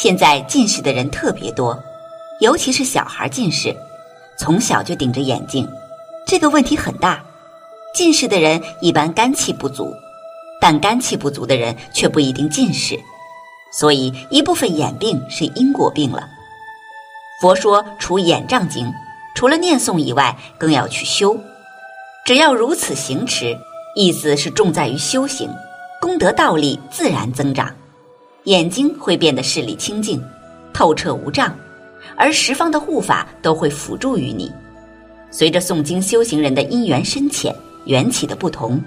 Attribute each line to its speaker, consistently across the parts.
Speaker 1: 现在近视的人特别多，尤其是小孩近视，从小就顶着眼镜，这个问题很大。近视的人一般肝气不足，但肝气不足的人却不一定近视，所以一部分眼病是因果病了。佛说除眼障经，除了念诵以外，更要去修。只要如此行持，意思是重在于修行，功德道力自然增长，眼睛会变得视力清净、透彻无障，而十方的护法都会辅助于你。随着诵经修行人的因缘深浅。缘起的不同，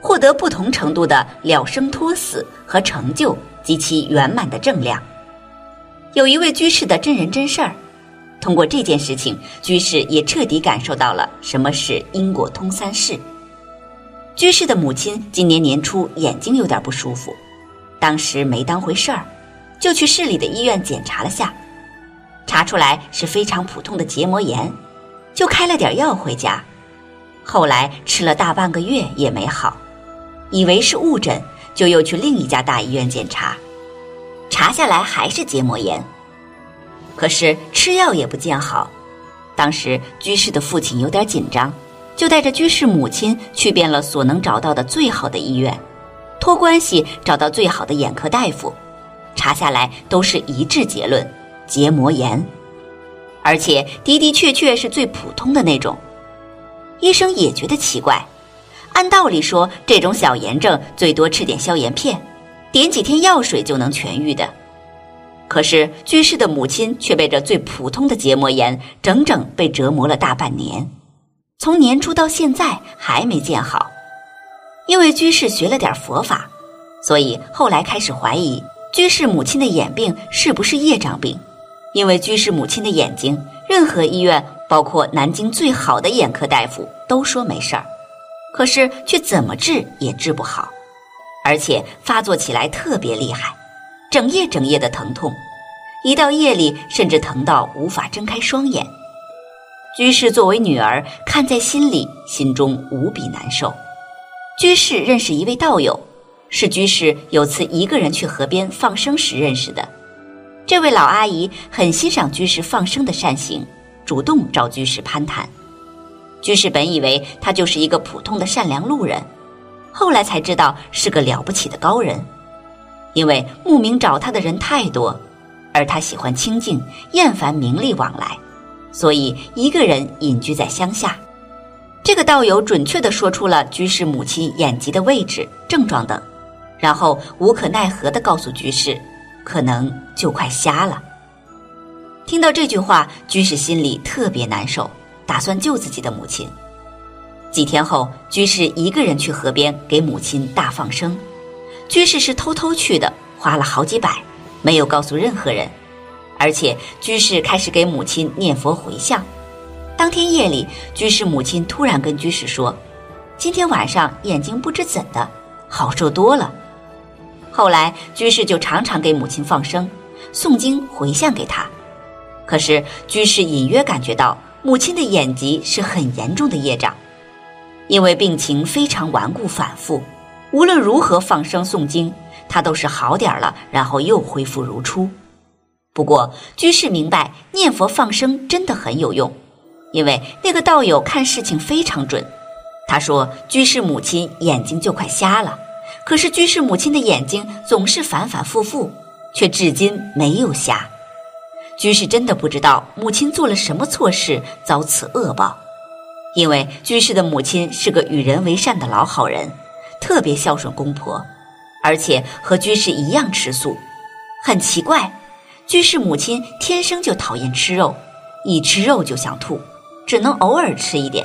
Speaker 1: 获得不同程度的了生脱死和成就及其圆满的正量。有一位居士的真人真事儿，通过这件事情，居士也彻底感受到了什么是因果通三世。居士的母亲今年年初眼睛有点不舒服，当时没当回事儿，就去市里的医院检查了下，查出来是非常普通的结膜炎，就开了点药回家。后来吃了大半个月也没好，以为是误诊，就又去另一家大医院检查，查下来还是结膜炎。可是吃药也不见好，当时居士的父亲有点紧张，就带着居士母亲去遍了所能找到的最好的医院，托关系找到最好的眼科大夫，查下来都是一致结论：结膜炎，而且的的确确是最普通的那种。医生也觉得奇怪，按道理说，这种小炎症最多吃点消炎片，点几天药水就能痊愈的。可是居士的母亲却被这最普通的结膜炎整整被折磨了大半年，从年初到现在还没见好。因为居士学了点佛法，所以后来开始怀疑居士母亲的眼病是不是业障病。因为居士母亲的眼睛，任何医院。包括南京最好的眼科大夫都说没事儿，可是却怎么治也治不好，而且发作起来特别厉害，整夜整夜的疼痛，一到夜里甚至疼到无法睁开双眼。居士作为女儿看在心里，心中无比难受。居士认识一位道友，是居士有次一个人去河边放生时认识的。这位老阿姨很欣赏居士放生的善行。主动找居士攀谈，居士本以为他就是一个普通的善良路人，后来才知道是个了不起的高人。因为慕名找他的人太多，而他喜欢清静，厌烦名利往来，所以一个人隐居在乡下。这个道友准确地说出了居士母亲眼疾的位置、症状等，然后无可奈何地告诉居士，可能就快瞎了。听到这句话，居士心里特别难受，打算救自己的母亲。几天后，居士一个人去河边给母亲大放生。居士是偷偷去的，花了好几百，没有告诉任何人。而且，居士开始给母亲念佛回向。当天夜里，居士母亲突然跟居士说：“今天晚上眼睛不知怎的，好受多了。”后来，居士就常常给母亲放生、诵经回向给她。可是，居士隐约感觉到母亲的眼疾是很严重的业障，因为病情非常顽固反复，无论如何放生诵经，他都是好点了，然后又恢复如初。不过，居士明白念佛放生真的很有用，因为那个道友看事情非常准。他说，居士母亲眼睛就快瞎了，可是居士母亲的眼睛总是反反复复，却至今没有瞎。居士真的不知道母亲做了什么错事遭此恶报，因为居士的母亲是个与人为善的老好人，特别孝顺公婆，而且和居士一样吃素。很奇怪，居士母亲天生就讨厌吃肉，一吃肉就想吐，只能偶尔吃一点。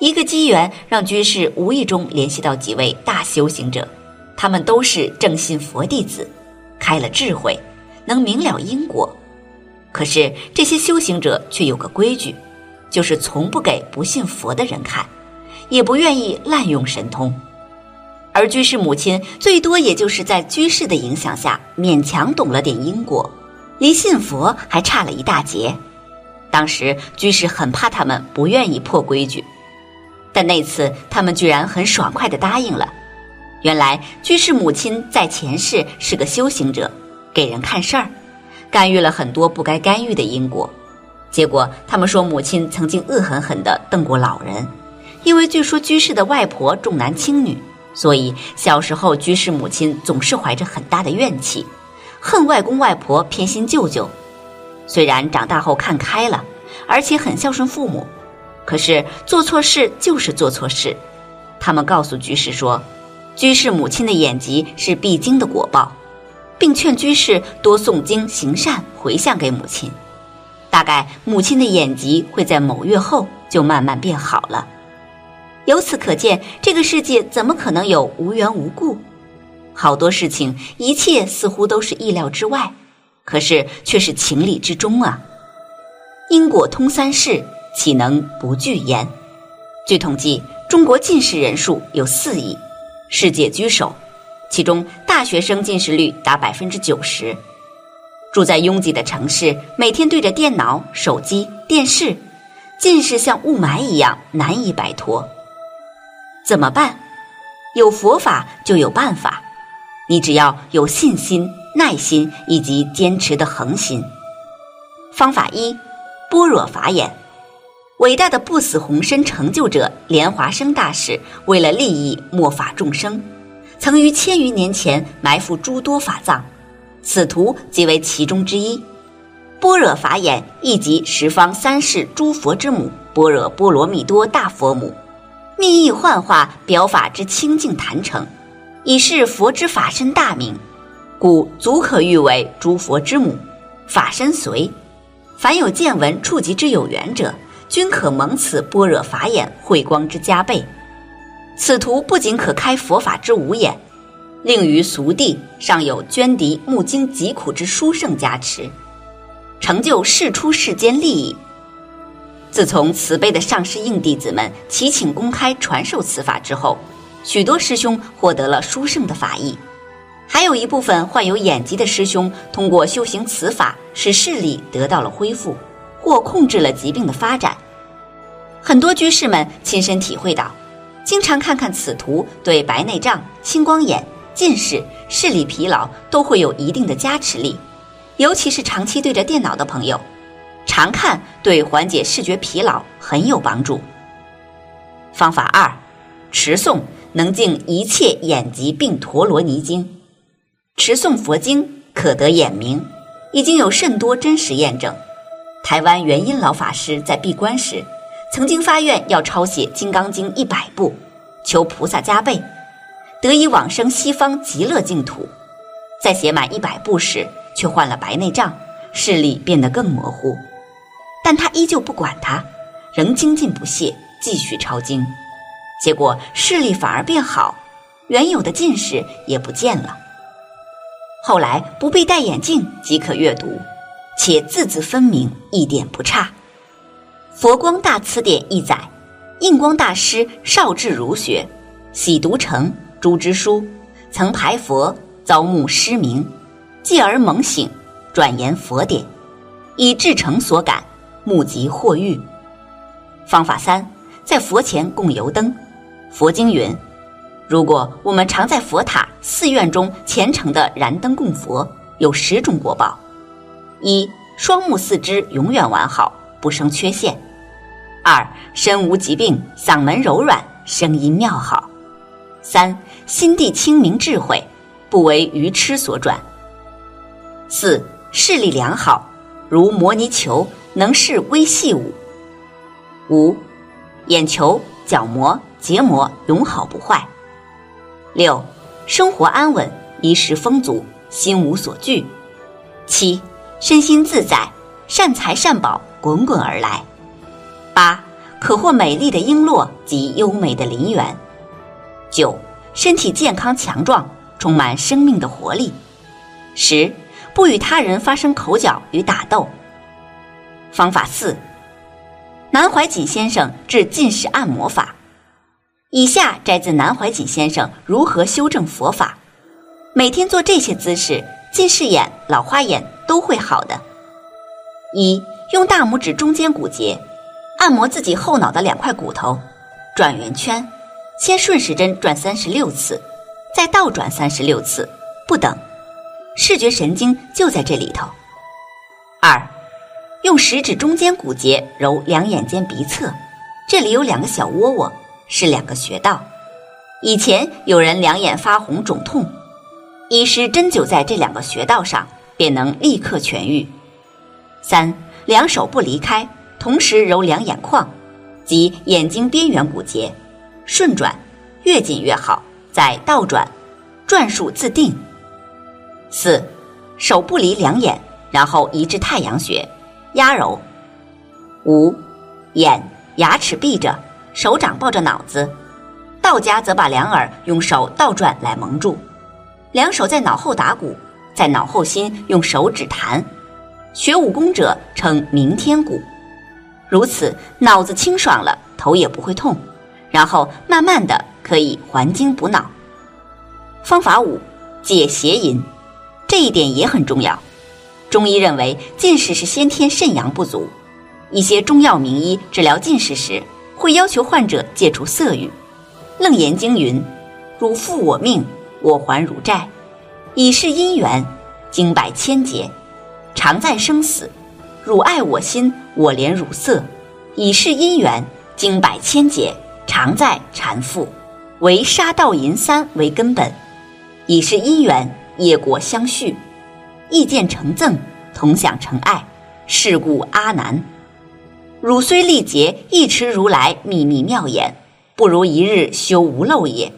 Speaker 1: 一个机缘让居士无意中联系到几位大修行者，他们都是正信佛弟子，开了智慧，能明了因果。可是这些修行者却有个规矩，就是从不给不信佛的人看，也不愿意滥用神通。而居士母亲最多也就是在居士的影响下勉强懂了点因果，离信佛还差了一大截。当时居士很怕他们不愿意破规矩，但那次他们居然很爽快地答应了。原来居士母亲在前世是个修行者，给人看事儿。干预了很多不该干预的因果。结果，他们说母亲曾经恶狠狠地瞪过老人，因为据说居士的外婆重男轻女，所以小时候居士母亲总是怀着很大的怨气，恨外公外婆偏心舅舅。虽然长大后看开了，而且很孝顺父母，可是做错事就是做错事。他们告诉居士说，居士母亲的眼疾是必经的果报，并劝居士多诵经行善回向给母亲。大概母亲的眼疾会在某月后就慢慢变好了。由此可见，这个世界怎么可能有无缘无故？好多事情，一切似乎都是意料之外，可是却是情理之中啊！因果通三世，岂能不惧焉？据统计，中国近视人数有四亿，世界居首，其中大学生近视率达百分之九十。住在拥挤的城市，每天对着电脑、手机、电视，近视像雾霾一样难以摆脱。怎么办？有佛法就有办法，你只要有信心、耐心以及坚持的恒心。方法一：般若法眼。伟大的不死红身成就者莲华生大师，为了利益末法众生，曾于千余年前埋伏诸多法藏。此图即为其中之一。般若法眼亦即十方三世诸佛之母般若波罗蜜多大佛母，密意幻化表法之清净坛城，以是佛之法身大名，故足可誉为诸佛之母。法身随，凡有见闻触及之有缘者，均可蒙此般若法眼慧光之加倍。此图不仅可开佛法之五眼。令于俗地尚有捐敌募经疾苦之殊胜加持，成就世出世间利益。自从慈悲的上师应弟子们祈请公开传授此法之后，许多师兄获得了殊胜的法益，还有一部分患有眼疾的师兄通过修行此法，使视力得到了恢复，或控制了疾病的发展。很多居士们亲身体会到，经常看看此图，对白内障、青光眼。近视、视力疲劳都会有一定的加持力，尤其是长期对着电脑的朋友，常看对缓解视觉疲劳很有帮助。方法二，持诵能净一切眼疾病陀罗尼经，持诵佛经可得眼明，已经有甚多真实验证。台湾元音老法师在闭关时，曾经发愿要抄写《金刚经》一百部，求菩萨加倍。得以往生西方极乐净土，在写满一百部时，却患了白内障，视力变得更模糊。但他依旧不管它，仍精进不懈，继续抄经。结果视力反而变好，原有的近视也不见了。后来不必戴眼镜即可阅读，且字字分明，一点不差。《佛光大辞典》一载，印光大师少智儒学，喜读成。朱之书曾排佛遭目失明，继而猛醒，转言佛典，以至诚所感，目即获愈。方法三，在佛前供油灯。佛经云：如果我们常在佛塔、寺院中虔诚的燃灯供佛，有十种果报：一、双目四肢永远完好，不生缺陷；二、身无疾病，嗓门柔软，声音妙好。三心地清明智慧，不为愚痴所转。四视力良好，如模泥球，能视微细物。五眼球、角膜、结膜永好不坏。六生活安稳，衣食丰足，心无所惧。七身心自在，善财善宝滚滚而来。八可获美丽的璎珞及优美的林园。九，身体健康强壮，充满生命的活力。十，不与他人发生口角与打斗。方法四，南怀瑾先生治近视按摩法。以下摘自南怀瑾先生如何修正佛法。每天做这些姿势，近视眼、老花眼都会好的。一，用大拇指中间骨节按摩自己后脑的两块骨头，转圆圈。先顺时针转三十六次，再倒转三十六次，不等。视觉神经就在这里头。二，用食指中间骨节揉两眼间鼻侧，这里有两个小窝窝，是两个穴道。以前有人两眼发红肿痛，医师针灸在这两个穴道上，便能立刻痊愈。三，两手不离开，同时揉两眼眶，即眼睛边缘骨节，顺转，越紧越好，再倒转，转数自定。四，手不离两眼，然后移至太阳穴，压揉。五，眼牙齿闭着，手掌抱着脑子。道家则把两耳用手倒转来蒙住，两手在脑后打鼓，在脑后心用手指弹。学武功者称明天鼓。如此，脑子清爽了，头也不会痛，然后慢慢的可以还精补脑。方法五，解邪淫，这一点也很重要。中医认为近视是先天肾阳不足，一些中药名医治疗近视时会要求患者戒除色欲。楞严经云：“汝负我命，我还汝债；以是因缘，经百千劫，常在生死。汝爱我心，我怜汝色；以是因缘，经百千劫，常在缠缚。唯杀盗淫三为根本。以是因缘，业果相续，意见成憎，同享成爱。是故阿难，汝虽历劫，亦持如来秘密妙眼。”不如一日修无漏也，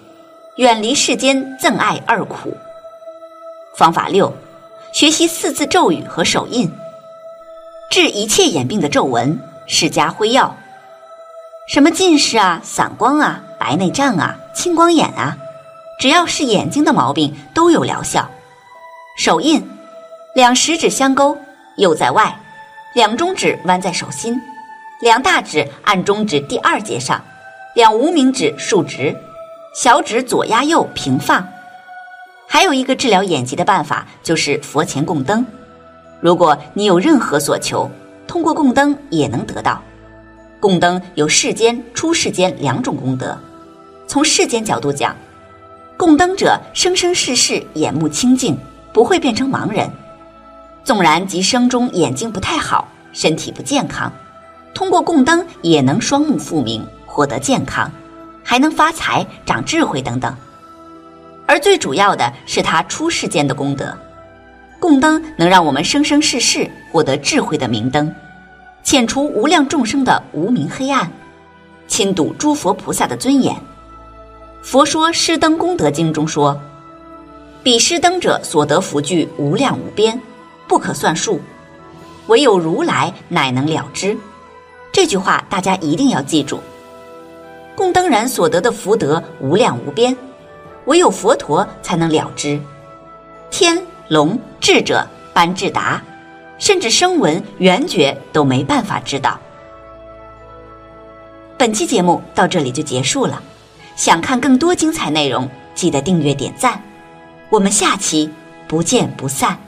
Speaker 1: 远离世间憎爱二苦。方法六，学习四字咒语和手印，治一切眼病的皱纹是家辉药。什么近视啊、散光啊、白内障啊、青光眼啊，只要是眼睛的毛病都有疗效。手印，两食指相勾，右在外，两中指弯在手心，两大指按中指第二节上。两无名指竖直，小指左压右平放。还有一个治疗眼疾的办法，就是佛前供灯。如果你有任何所求，通过供灯也能得到。供灯有世间、出世间两种功德。从世间角度讲，供灯者生生世世眼目清净，不会变成盲人。纵然即生中眼睛不太好，身体不健康，通过供灯也能双目复明。获得健康，还能发财、长智慧等等。而最主要的是他出世间的功德。供灯能让我们生生世世获得智慧的明灯，遣除无量众生的无明黑暗，亲睹诸佛菩萨的尊严。佛说施灯功德经中说：“彼施灯者所得福聚无量无边，不可算数，唯有如来乃能了之。”这句话大家一定要记住。供灯人所得的福德无量无边，唯有佛陀才能了知。天龙智者般智达，甚至声闻缘觉都没办法知道。本期节目到这里就结束了，想看更多精彩内容，记得订阅点赞。我们下期不见不散。